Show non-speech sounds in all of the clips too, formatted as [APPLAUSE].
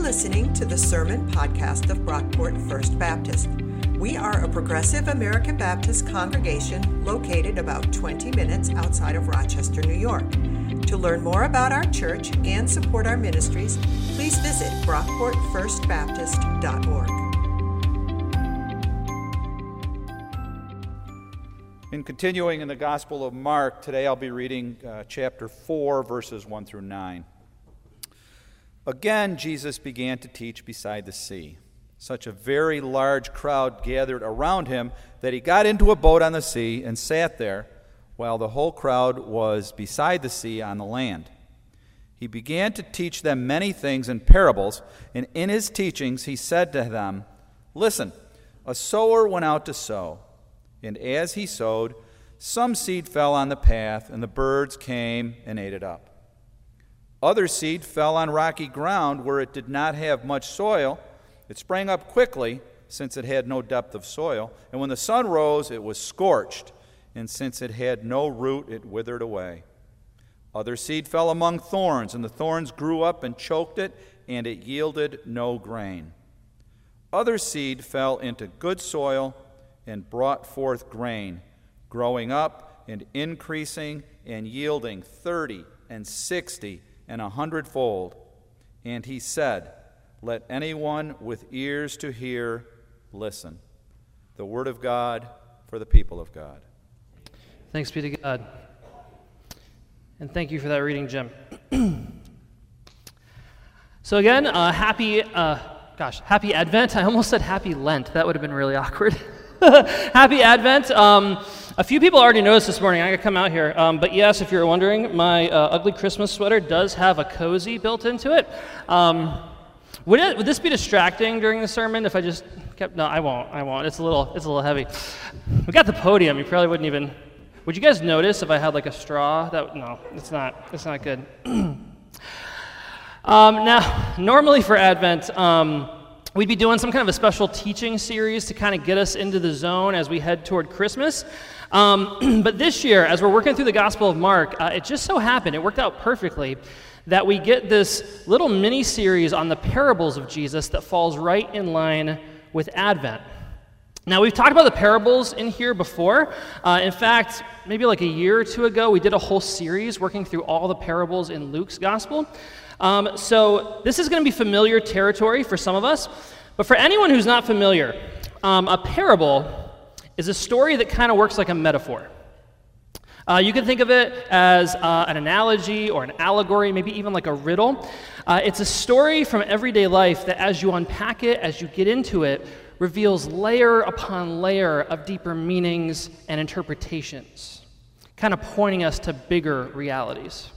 listening to the Sermon Podcast of Brockport First Baptist. We are a progressive American Baptist congregation located about 20 minutes outside of Rochester, New York. To learn more about our church and support our ministries, please visit brockportfirstbaptist.org. In continuing in the Gospel of Mark, today I'll be reading uh, chapter 4, verses 1 through 9. Again, Jesus began to teach beside the sea. Such a very large crowd gathered around him that he got into a boat on the sea and sat there while the whole crowd was beside the sea on the land. He began to teach them many things in parables, and in his teachings he said to them, Listen, a sower went out to sow, and as he sowed, some seed fell on the path, and the birds came and ate it up. Other seed fell on rocky ground where it did not have much soil. It sprang up quickly, since it had no depth of soil. And when the sun rose, it was scorched, and since it had no root, it withered away. Other seed fell among thorns, and the thorns grew up and choked it, and it yielded no grain. Other seed fell into good soil and brought forth grain, growing up and increasing and yielding thirty and sixty and a hundredfold. And he said, Let anyone with ears to hear listen. The word of God for the people of God. Thanks be to God. And thank you for that reading, Jim. [CLEARS THROAT] so, again, uh, happy, uh, gosh, happy Advent. I almost said happy Lent. That would have been really awkward. [LAUGHS] happy Advent. Um, a few people already noticed this morning. I gotta come out here. Um, but yes, if you're wondering, my uh, ugly Christmas sweater does have a cozy built into it. Um, would, it, would this be distracting during the sermon if I just kept? No, I won't. I won't. It's a little. It's a little heavy. We got the podium. You probably wouldn't even. Would you guys notice if I had like a straw? That no, it's not. It's not good. [CLEARS THROAT] um, now, normally for Advent. Um, we'd be doing some kind of a special teaching series to kind of get us into the zone as we head toward Christmas. Um, [CLEARS THROAT] but this year, as we're working through the Gospel of Mark, uh, it just so happened, it worked out perfectly, that we get this little mini series on the parables of Jesus that falls right in line with Advent. Now, we've talked about the parables in here before. Uh, in fact, maybe like a year or two ago, we did a whole series working through all the parables in Luke's Gospel. Um, so, this is going to be familiar territory for some of us. But for anyone who's not familiar, um, a parable is a story that kind of works like a metaphor. Uh, you can think of it as uh, an analogy or an allegory, maybe even like a riddle. Uh, it's a story from everyday life that, as you unpack it, as you get into it, reveals layer upon layer of deeper meanings and interpretations, kind of pointing us to bigger realities.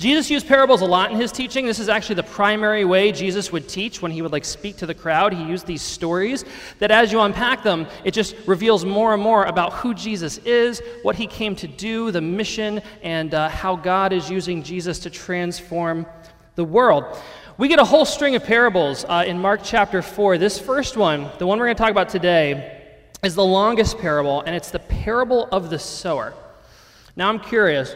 Jesus used parables a lot in his teaching. This is actually the primary way Jesus would teach when he would like speak to the crowd. He used these stories that as you unpack them, it just reveals more and more about who Jesus is, what he came to do, the mission, and uh, how God is using Jesus to transform the world. We get a whole string of parables uh, in Mark chapter 4. This first one, the one we're going to talk about today, is the longest parable, and it's the parable of the sower. Now I'm curious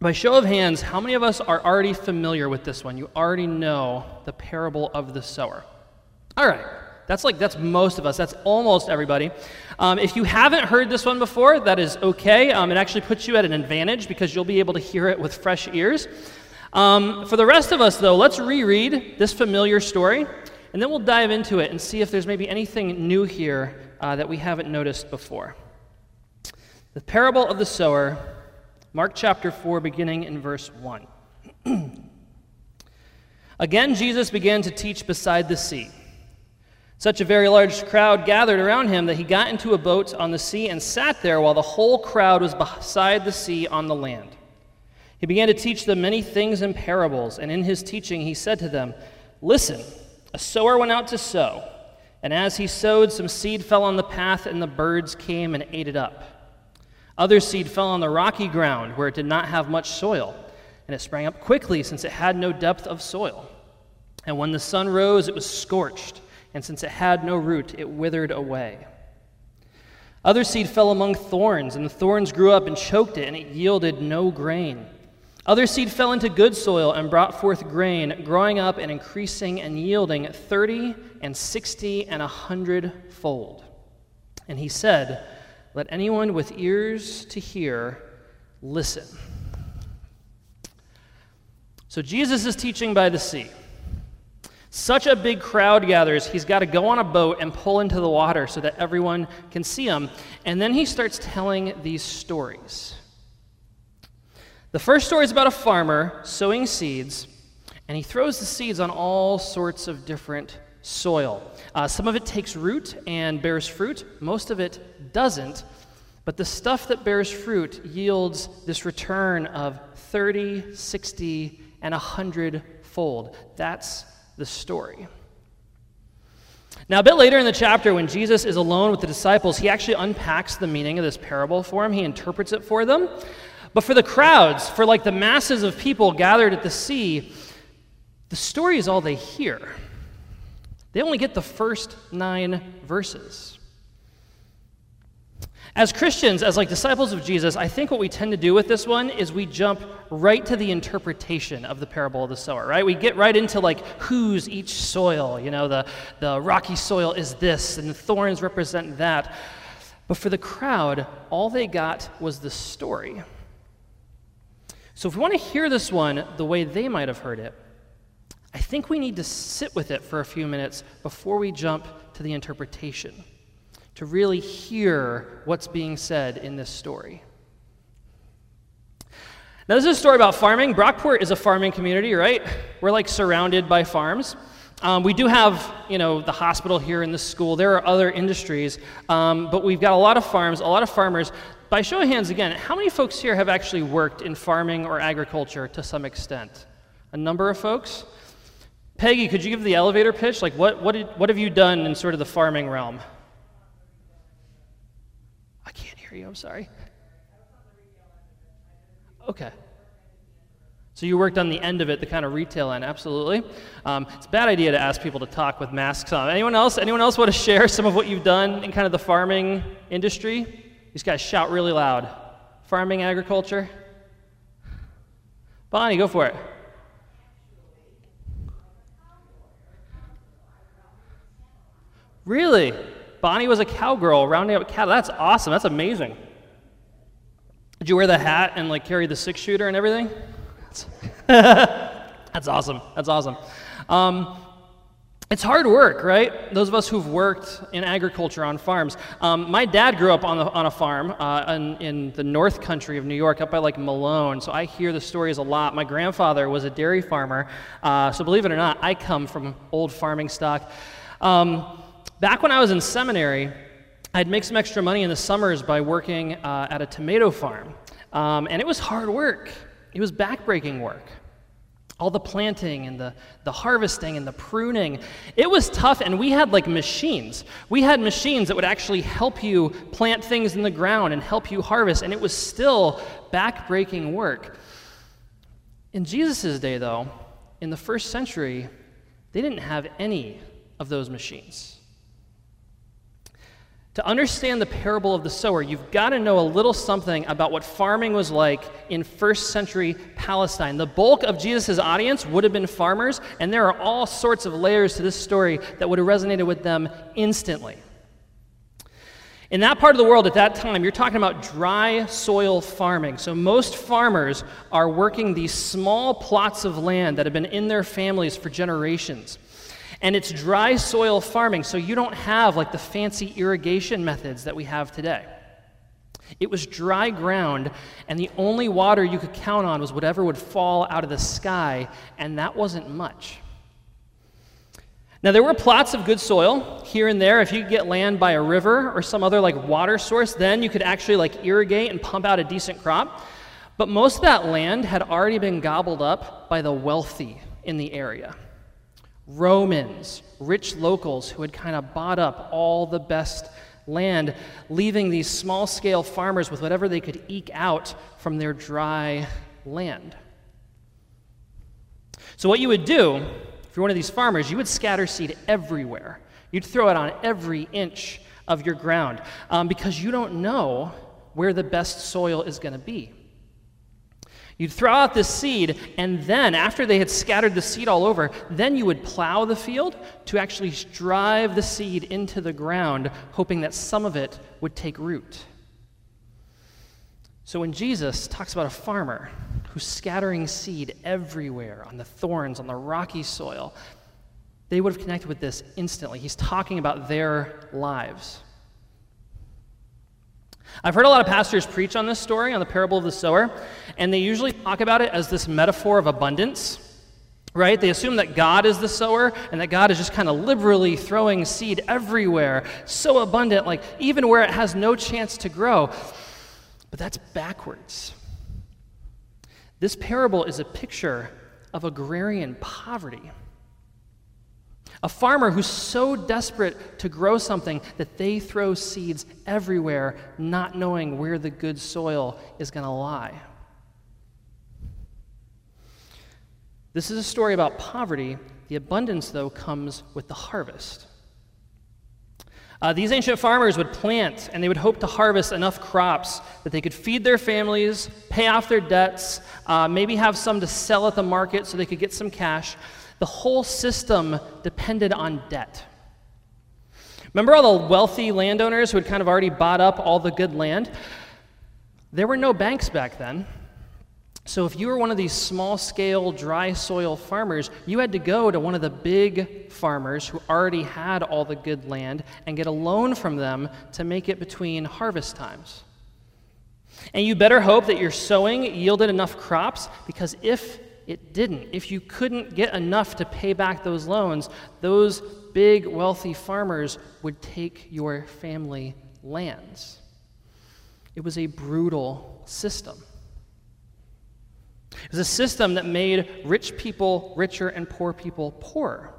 by show of hands, how many of us are already familiar with this one? You already know the parable of the sower. All right. That's like, that's most of us. That's almost everybody. Um, if you haven't heard this one before, that is okay. Um, it actually puts you at an advantage because you'll be able to hear it with fresh ears. Um, for the rest of us, though, let's reread this familiar story, and then we'll dive into it and see if there's maybe anything new here uh, that we haven't noticed before. The parable of the sower Mark chapter 4, beginning in verse 1. [CLEARS THROAT] Again, Jesus began to teach beside the sea. Such a very large crowd gathered around him that he got into a boat on the sea and sat there while the whole crowd was beside the sea on the land. He began to teach them many things in parables, and in his teaching he said to them, Listen, a sower went out to sow, and as he sowed, some seed fell on the path, and the birds came and ate it up. Other seed fell on the rocky ground where it did not have much soil, and it sprang up quickly since it had no depth of soil. And when the sun rose, it was scorched, and since it had no root, it withered away. Other seed fell among thorns, and the thorns grew up and choked it, and it yielded no grain. Other seed fell into good soil and brought forth grain, growing up and increasing and yielding 30 and 60 and a hundred fold. And he said, Let anyone with ears to hear listen. So Jesus is teaching by the sea. Such a big crowd gathers, he's got to go on a boat and pull into the water so that everyone can see him. And then he starts telling these stories. The first story is about a farmer sowing seeds, and he throws the seeds on all sorts of different soil. Uh, some of it takes root and bears fruit, most of it doesn't. But the stuff that bears fruit yields this return of 30, 60, and 100 fold. That's the story. Now, a bit later in the chapter, when Jesus is alone with the disciples, he actually unpacks the meaning of this parable for them. He interprets it for them. But for the crowds, for like the masses of people gathered at the sea, the story is all they hear. They only get the first nine verses. As Christians, as like disciples of Jesus, I think what we tend to do with this one is we jump right to the interpretation of the parable of the sower, right? We get right into like who's each soil, you know, the, the rocky soil is this, and the thorns represent that. But for the crowd, all they got was the story. So if we want to hear this one the way they might have heard it, I think we need to sit with it for a few minutes before we jump to the interpretation to really hear what's being said in this story. Now, this is a story about farming. Brockport is a farming community, right? We're like surrounded by farms. Um, we do have, you know, the hospital here in the school. There are other industries, um, but we've got a lot of farms, a lot of farmers. By show of hands, again, how many folks here have actually worked in farming or agriculture to some extent? A number of folks. Peggy, could you give the elevator pitch? Like, what, what, did, what have you done in sort of the farming realm? I can't hear you, I'm sorry. Okay. So you worked on the end of it, the kind of retail end, absolutely. Um, it's a bad idea to ask people to talk with masks on. Anyone else? Anyone else want to share some of what you've done in kind of the farming industry? These guys shout really loud. Farming, agriculture. Bonnie, go for it. Really? Bonnie was a cowgirl rounding up cattle. That's awesome. That's amazing. Did you wear the hat and like carry the six shooter and everything? [LAUGHS] That's, awesome. That's awesome. Um, it's hard work, right? Those of us who've worked in agriculture on farms. Um, my dad grew up on, the, on a farm uh, in, in, the north country of New York, up by like Malone, so I hear the stories a lot. My grandfather was a dairy farmer, uh, so believe it or not, I come from old farming stock. Um, Back when I was in seminary, I'd make some extra money in the summers by working uh, at a tomato farm. Um, and it was hard work, it was backbreaking work. All the planting and the, the harvesting and the pruning. It was tough, and we had like machines. We had machines that would actually help you plant things in the ground and help you harvest, and it was still backbreaking work. In Jesus' day, though, in the first century, they didn't have any of those machines. To understand the parable of the sower, you've got to know a little something about what farming was like in first century Palestine. The bulk of Jesus' audience would have been farmers, and there are all sorts of layers to this story that would have resonated with them instantly. In that part of the world at that time, you're talking about dry soil farming. So most farmers are working these small plots of land that have been in their families for generations. And it's dry soil farming, so you don't have like the fancy irrigation methods that we have today. It was dry ground, and the only water you could count on was whatever would fall out of the sky, and that wasn't much. Now, there were plots of good soil here and there. If you could get land by a river or some other like water source, then you could actually like irrigate and pump out a decent crop. But most of that land had already been gobbled up by the wealthy in the area. Romans, rich locals who had kind of bought up all the best land, leaving these small scale farmers with whatever they could eke out from their dry land. So, what you would do, if you're one of these farmers, you would scatter seed everywhere. You'd throw it on every inch of your ground um, because you don't know where the best soil is going to be. You'd throw out this seed, and then, after they had scattered the seed all over, then you would plow the field to actually drive the seed into the ground, hoping that some of it would take root. So when Jesus talks about a farmer who's scattering seed everywhere on the thorns, on the rocky soil, they would have connected with this instantly. He's talking about their lives. I've heard a lot of pastors preach on this story, on the parable of the sower, and they usually talk about it as this metaphor of abundance, right? They assume that God is the sower and that God is just kind of liberally throwing seed everywhere, so abundant, like even where it has no chance to grow. But that's backwards. This parable is a picture of agrarian poverty. A farmer who's so desperate to grow something that they throw seeds everywhere, not knowing where the good soil is going to lie. This is a story about poverty. The abundance, though, comes with the harvest. Uh, these ancient farmers would plant and they would hope to harvest enough crops that they could feed their families, pay off their debts, uh, maybe have some to sell at the market so they could get some cash. The whole system depended on debt. Remember all the wealthy landowners who had kind of already bought up all the good land? There were no banks back then. So if you were one of these small scale dry soil farmers, you had to go to one of the big farmers who already had all the good land and get a loan from them to make it between harvest times. And you better hope that your sowing yielded enough crops because if it didn't. If you couldn't get enough to pay back those loans, those big wealthy farmers would take your family lands. It was a brutal system. It was a system that made rich people richer and poor people poorer.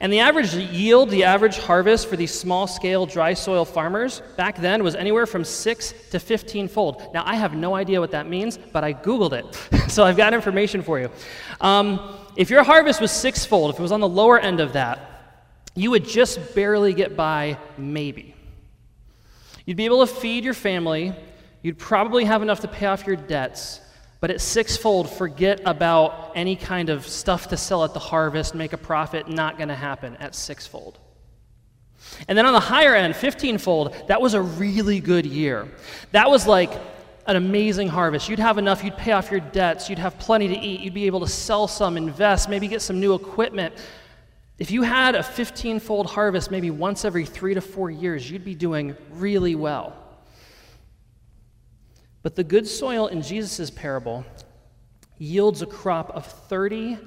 And the average yield, the average harvest for these small scale dry soil farmers back then was anywhere from 6 to 15 fold. Now, I have no idea what that means, but I Googled it. [LAUGHS] so I've got information for you. Um, if your harvest was sixfold, if it was on the lower end of that, you would just barely get by, maybe. You'd be able to feed your family, you'd probably have enough to pay off your debts, but at sixfold, forget about any kind of stuff to sell at the harvest, make a profit, not going to happen at sixfold. And then on the higher end, 15 fold, that was a really good year. That was like an amazing harvest. You'd have enough, you'd pay off your debts, you'd have plenty to eat, you'd be able to sell some, invest, maybe get some new equipment. If you had a 15 fold harvest maybe once every three to four years, you'd be doing really well. But the good soil in Jesus' parable yields a crop of 30,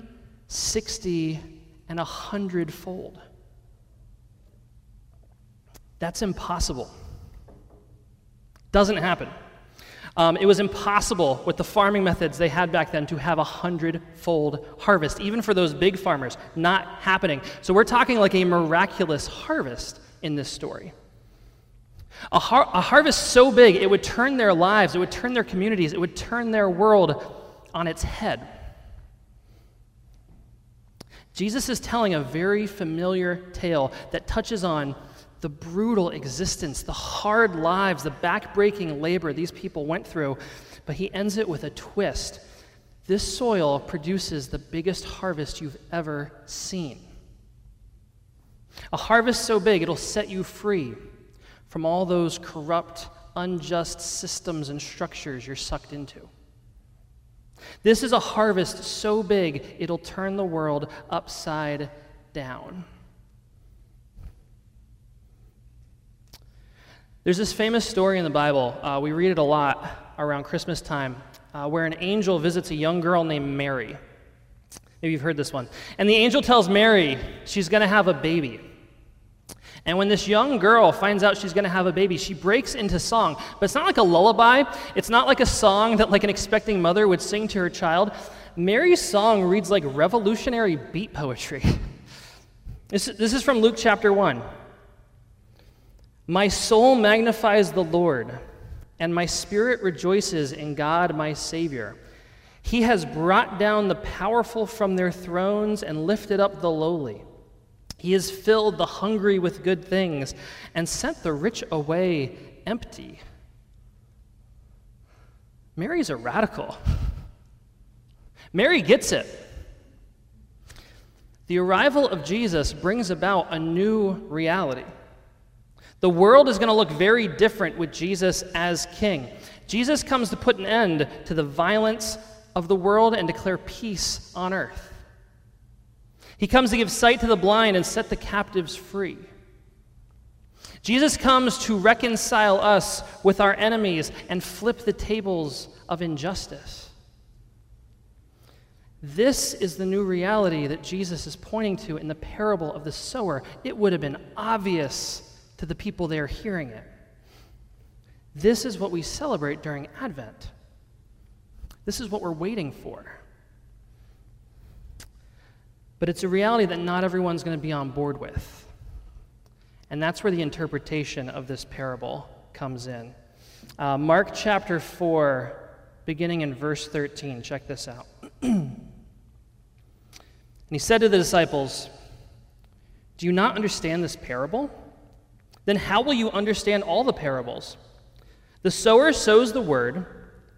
60, and 100 fold. That's impossible. Doesn't happen. Um, it was impossible with the farming methods they had back then to have a hundredfold harvest, even for those big farmers. Not happening. So we're talking like a miraculous harvest in this story. A, har- a harvest so big, it would turn their lives, it would turn their communities, it would turn their world on its head. Jesus is telling a very familiar tale that touches on the brutal existence, the hard lives, the backbreaking labor these people went through, but he ends it with a twist. This soil produces the biggest harvest you've ever seen. A harvest so big, it'll set you free from all those corrupt, unjust systems and structures you're sucked into. This is a harvest so big it'll turn the world upside down. There's this famous story in the Bible. Uh, we read it a lot around Christmas time, uh, where an angel visits a young girl named Mary. Maybe you've heard this one. And the angel tells Mary she's going to have a baby. And when this young girl finds out she's going to have a baby, she breaks into song. But it's not like a lullaby. It's not like a song that like an expecting mother would sing to her child. Mary's song reads like revolutionary beat poetry. [LAUGHS] this, this is from Luke chapter 1. My soul magnifies the Lord, and my spirit rejoices in God my Savior. He has brought down the powerful from their thrones and lifted up the lowly. He has filled the hungry with good things and sent the rich away empty. Mary's a radical. Mary gets it. The arrival of Jesus brings about a new reality. The world is going to look very different with Jesus as king. Jesus comes to put an end to the violence of the world and declare peace on earth. He comes to give sight to the blind and set the captives free. Jesus comes to reconcile us with our enemies and flip the tables of injustice. This is the new reality that Jesus is pointing to in the parable of the sower. It would have been obvious to the people there hearing it. This is what we celebrate during Advent. This is what we're waiting for. But it's a reality that not everyone's going to be on board with. And that's where the interpretation of this parable comes in. Uh, Mark chapter 4, beginning in verse 13. Check this out. [CLEARS THROAT] and he said to the disciples, Do you not understand this parable? Then how will you understand all the parables? The sower sows the word.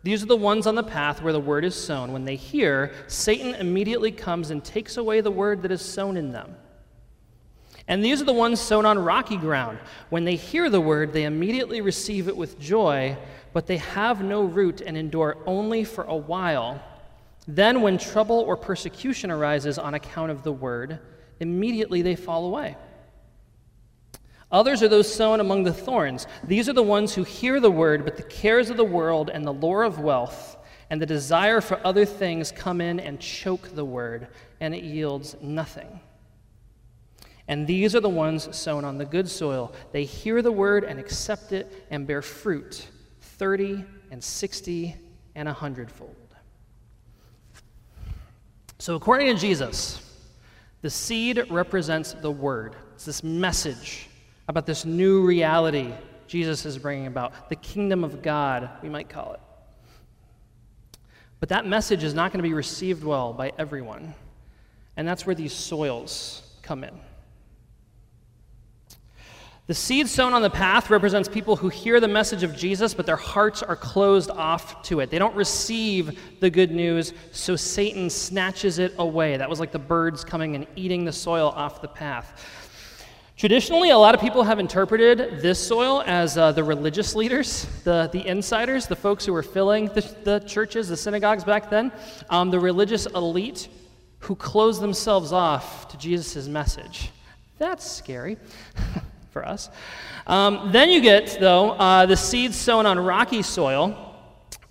These are the ones on the path where the word is sown. When they hear, Satan immediately comes and takes away the word that is sown in them. And these are the ones sown on rocky ground. When they hear the word, they immediately receive it with joy, but they have no root and endure only for a while. Then, when trouble or persecution arises on account of the word, immediately they fall away. Others are those sown among the thorns. These are the ones who hear the word, but the cares of the world and the lure of wealth and the desire for other things come in and choke the word, and it yields nothing. And these are the ones sown on the good soil. They hear the word and accept it and bear fruit 30 and 60 and a hundredfold. So, according to Jesus, the seed represents the word. It's this message about this new reality Jesus is bringing about, the kingdom of God, we might call it. But that message is not going to be received well by everyone. And that's where these soils come in. The seed sown on the path represents people who hear the message of Jesus, but their hearts are closed off to it. They don't receive the good news, so Satan snatches it away. That was like the birds coming and eating the soil off the path. Traditionally, a lot of people have interpreted this soil as uh, the religious leaders, the, the insiders, the folks who were filling the, the churches, the synagogues back then, um, the religious elite who closed themselves off to Jesus' message. That's scary [LAUGHS] for us. Um, then you get, though, uh, the seeds sown on rocky soil.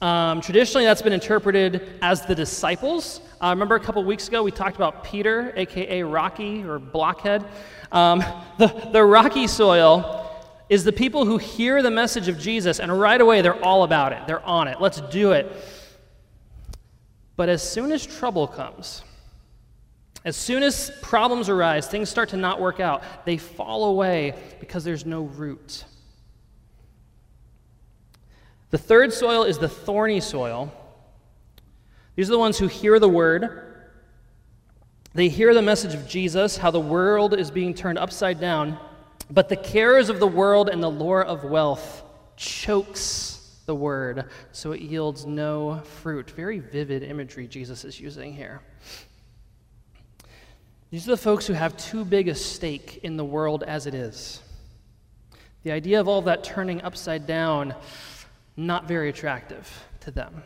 Um, traditionally, that's been interpreted as the disciples. Uh, remember a couple weeks ago we talked about Peter, aka Rocky or Blockhead? Um, the, the rocky soil is the people who hear the message of Jesus and right away they're all about it. They're on it. Let's do it. But as soon as trouble comes, as soon as problems arise, things start to not work out, they fall away because there's no root. The third soil is the thorny soil. These are the ones who hear the word, they hear the message of Jesus, how the world is being turned upside down, but the cares of the world and the lure of wealth chokes the word, so it yields no fruit. Very vivid imagery Jesus is using here. These are the folks who have too big a stake in the world as it is. The idea of all that turning upside down, not very attractive to them.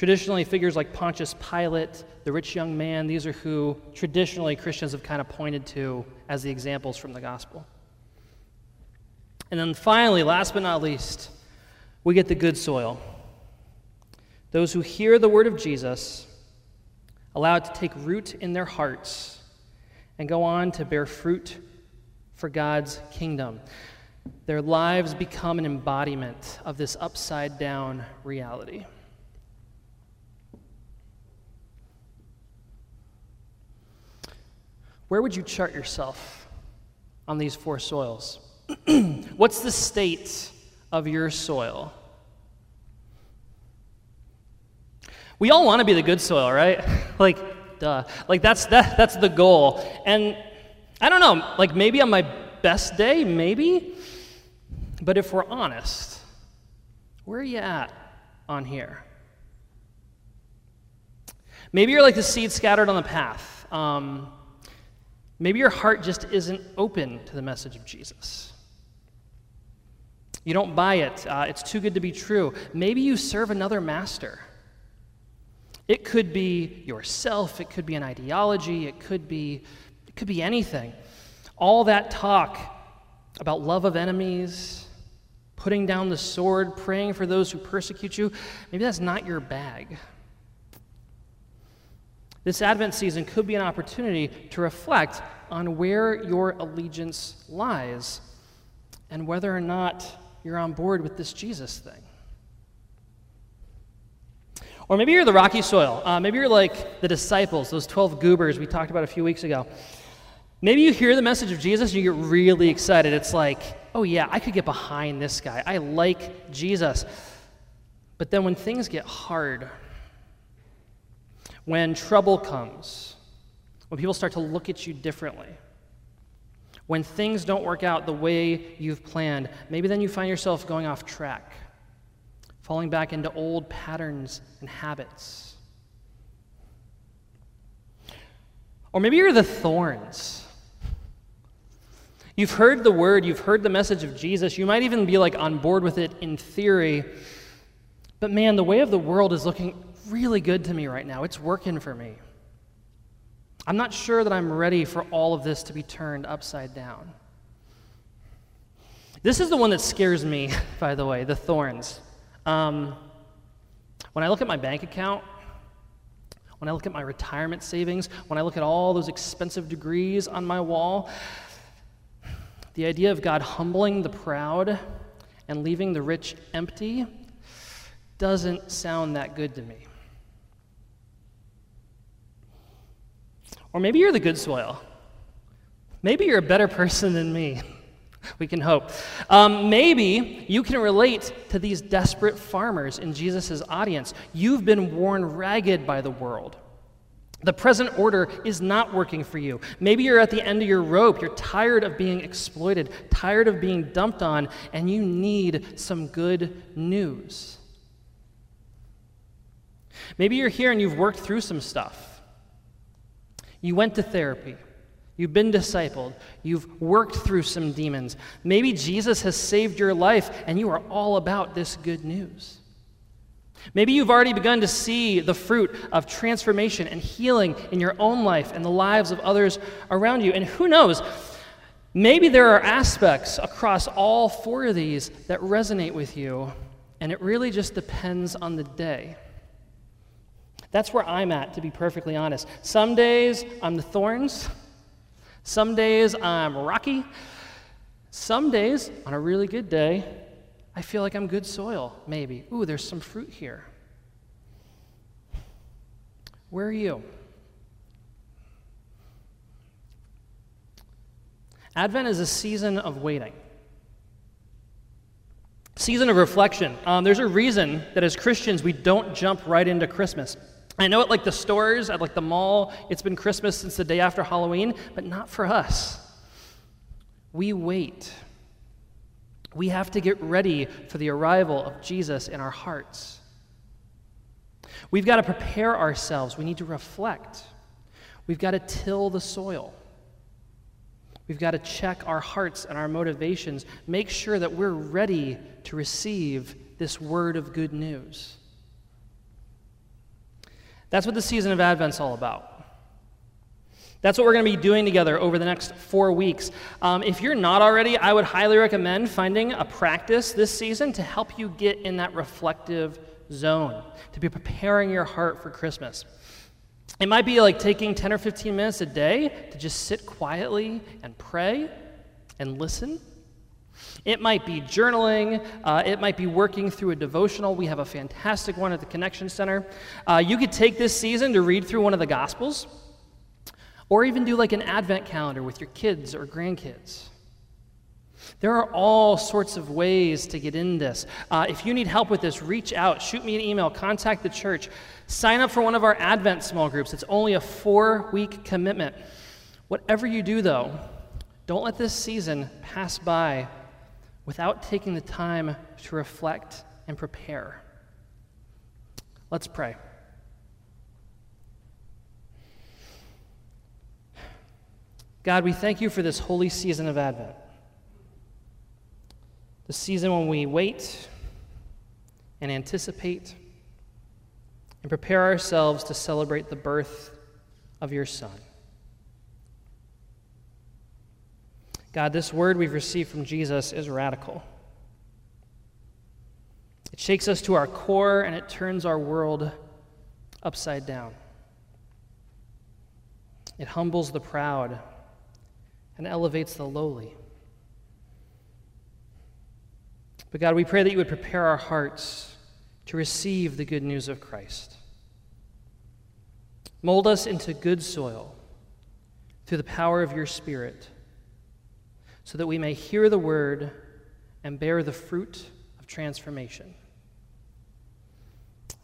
Traditionally, figures like Pontius Pilate, the rich young man, these are who traditionally Christians have kind of pointed to as the examples from the gospel. And then finally, last but not least, we get the good soil. Those who hear the word of Jesus, allow it to take root in their hearts, and go on to bear fruit for God's kingdom. Their lives become an embodiment of this upside down reality. Where would you chart yourself on these four soils? [CLEARS THROAT] What's the state of your soil? We all want to be the good soil, right? [LAUGHS] like, duh. Like that's that, that's the goal. And I don't know, like maybe on my best day, maybe. But if we're honest, where are you at on here. Maybe you're like the seed scattered on the path. Um, maybe your heart just isn't open to the message of Jesus. You don't buy it, uh, it's too good to be true. Maybe you serve another master. It could be yourself, it could be an ideology, it could be, it could be anything. All that talk about love of enemies, putting down the sword, praying for those who persecute you, maybe that's not your bag. This Advent season could be an opportunity to reflect on where your allegiance lies and whether or not you're on board with this Jesus thing. Or maybe you're the rocky soil. Uh, maybe you're like the disciples, those 12 goobers we talked about a few weeks ago. Maybe you hear the message of Jesus and you get really excited. It's like, oh, yeah, I could get behind this guy. I like Jesus. But then when things get hard, when trouble comes, when people start to look at you differently, when things don't work out the way you've planned, maybe then you find yourself going off track, falling back into old patterns and habits. Or maybe you're the thorns. You've heard the word, you've heard the message of Jesus, you might even be like on board with it in theory. But man, the way of the world is looking really good to me right now. It's working for me. I'm not sure that I'm ready for all of this to be turned upside down. This is the one that scares me, [LAUGHS] by the way, the thorns. Um, when I look at my bank account, when I look at my retirement savings, when I look at all those expensive degrees on my wall, the idea of God humbling the proud and leaving the rich empty doesn't sound that good to me. Or maybe you're the good soil. Maybe you're a better person than me. [LAUGHS] we can hope. Um, maybe you can relate to these desperate farmers in Jesus' audience. You've been worn ragged by the world. The present order is not working for you. Maybe you're at the end of your rope. You're tired of being exploited, tired of being dumped on, and you need some good news. Maybe you're here and you've worked through some stuff. You went to therapy. You've been discipled. You've worked through some demons. Maybe Jesus has saved your life and you are all about this good news. Maybe you've already begun to see the fruit of transformation and healing in your own life and the lives of others around you. And who knows, maybe there are aspects across all four of these that resonate with you, and it really just depends on the day. That's where I'm at, to be perfectly honest. Some days I'm the thorns, some days I'm rocky, some days, on a really good day, I feel like I'm good soil, maybe. Ooh, there's some fruit here. Where are you? Advent is a season of waiting, season of reflection. Um, there's a reason that as Christians we don't jump right into Christmas. I know at like the stores, at like the mall, it's been Christmas since the day after Halloween, but not for us. We wait. We have to get ready for the arrival of Jesus in our hearts. We've got to prepare ourselves. We need to reflect. We've got to till the soil. We've got to check our hearts and our motivations, make sure that we're ready to receive this word of good news. That's what the season of Advent's all about. That's what we're going to be doing together over the next four weeks. Um, if you're not already, I would highly recommend finding a practice this season to help you get in that reflective zone, to be preparing your heart for Christmas. It might be like taking 10 or 15 minutes a day to just sit quietly and pray and listen it might be journaling, uh, it might be working through a devotional. We have a fantastic one at the Connection Center. Uh, you could take this season to read through one of the Gospels, or even do like an Advent calendar with your kids or grandkids. There are all sorts of ways to get in this. Uh, if you need help with this, reach out, shoot me an email, contact the church, sign up for one of our Advent small groups. It's only a four week commitment. Whatever you do, though, don't let this season pass by without taking the time to reflect and prepare. Let's pray. God, we thank you for this holy season of Advent. The season when we wait and anticipate and prepare ourselves to celebrate the birth of your Son. God, this word we've received from Jesus is radical. It shakes us to our core and it turns our world upside down. It humbles the proud and elevates the lowly. But God, we pray that you would prepare our hearts to receive the good news of Christ. Mold us into good soil through the power of your Spirit so that we may hear the word and bear the fruit of transformation.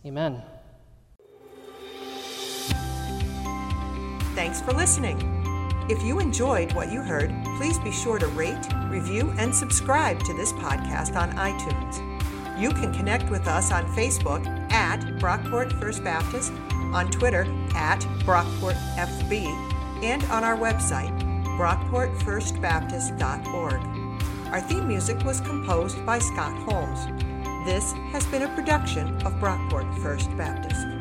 Amen. Thanks for listening. If you enjoyed what you heard, please be sure to rate, review, and subscribe to this podcast on iTunes. You can connect with us on Facebook at Brockport First Baptist, on Twitter at BrockportFB, and on our website, brockportfirstbaptist.org. Our theme music was composed by Scott Holmes. This has been a production of Brockport First Baptist.